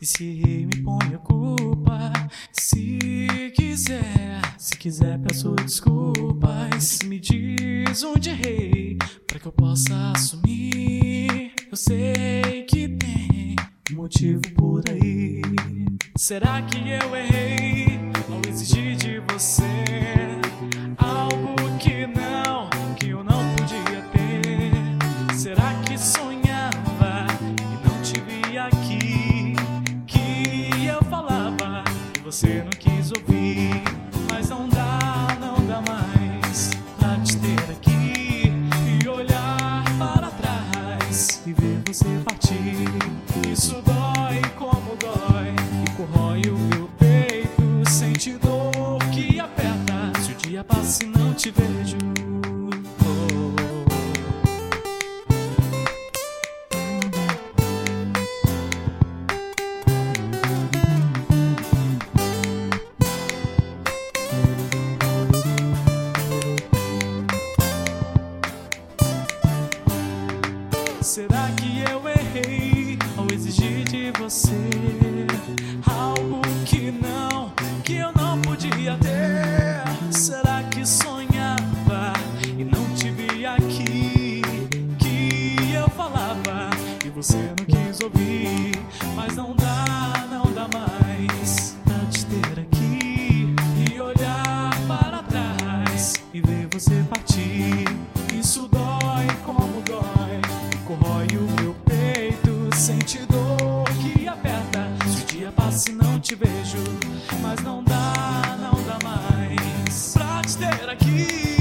E se me põe a culpa. Se quiser, se quiser, peço desculpas. Me diz onde errei, pra que eu possa assumir. Eu sei que tem motivo por aí. Será que eu errei ao exigir de você algo que não, que eu não podia ter? Será que sonhava você não quis ouvir. Mas não dá, não dá mais pra te ter aqui e olhar para trás e ver você partir. Isso dói como dói e corrói o meu peito. Sente dor que aperta se o dia passa e não te vejo. Será que eu errei ao exigir de você algo que não, que eu não podia ter? Será que sonhava e não te vi aqui? Que eu falava e você não quis ouvir, mas não dá, não dá mais pra te ter aqui e olhar para trás e ver você o dia passa e não te vejo, mas não dá, não dá mais pra te ter aqui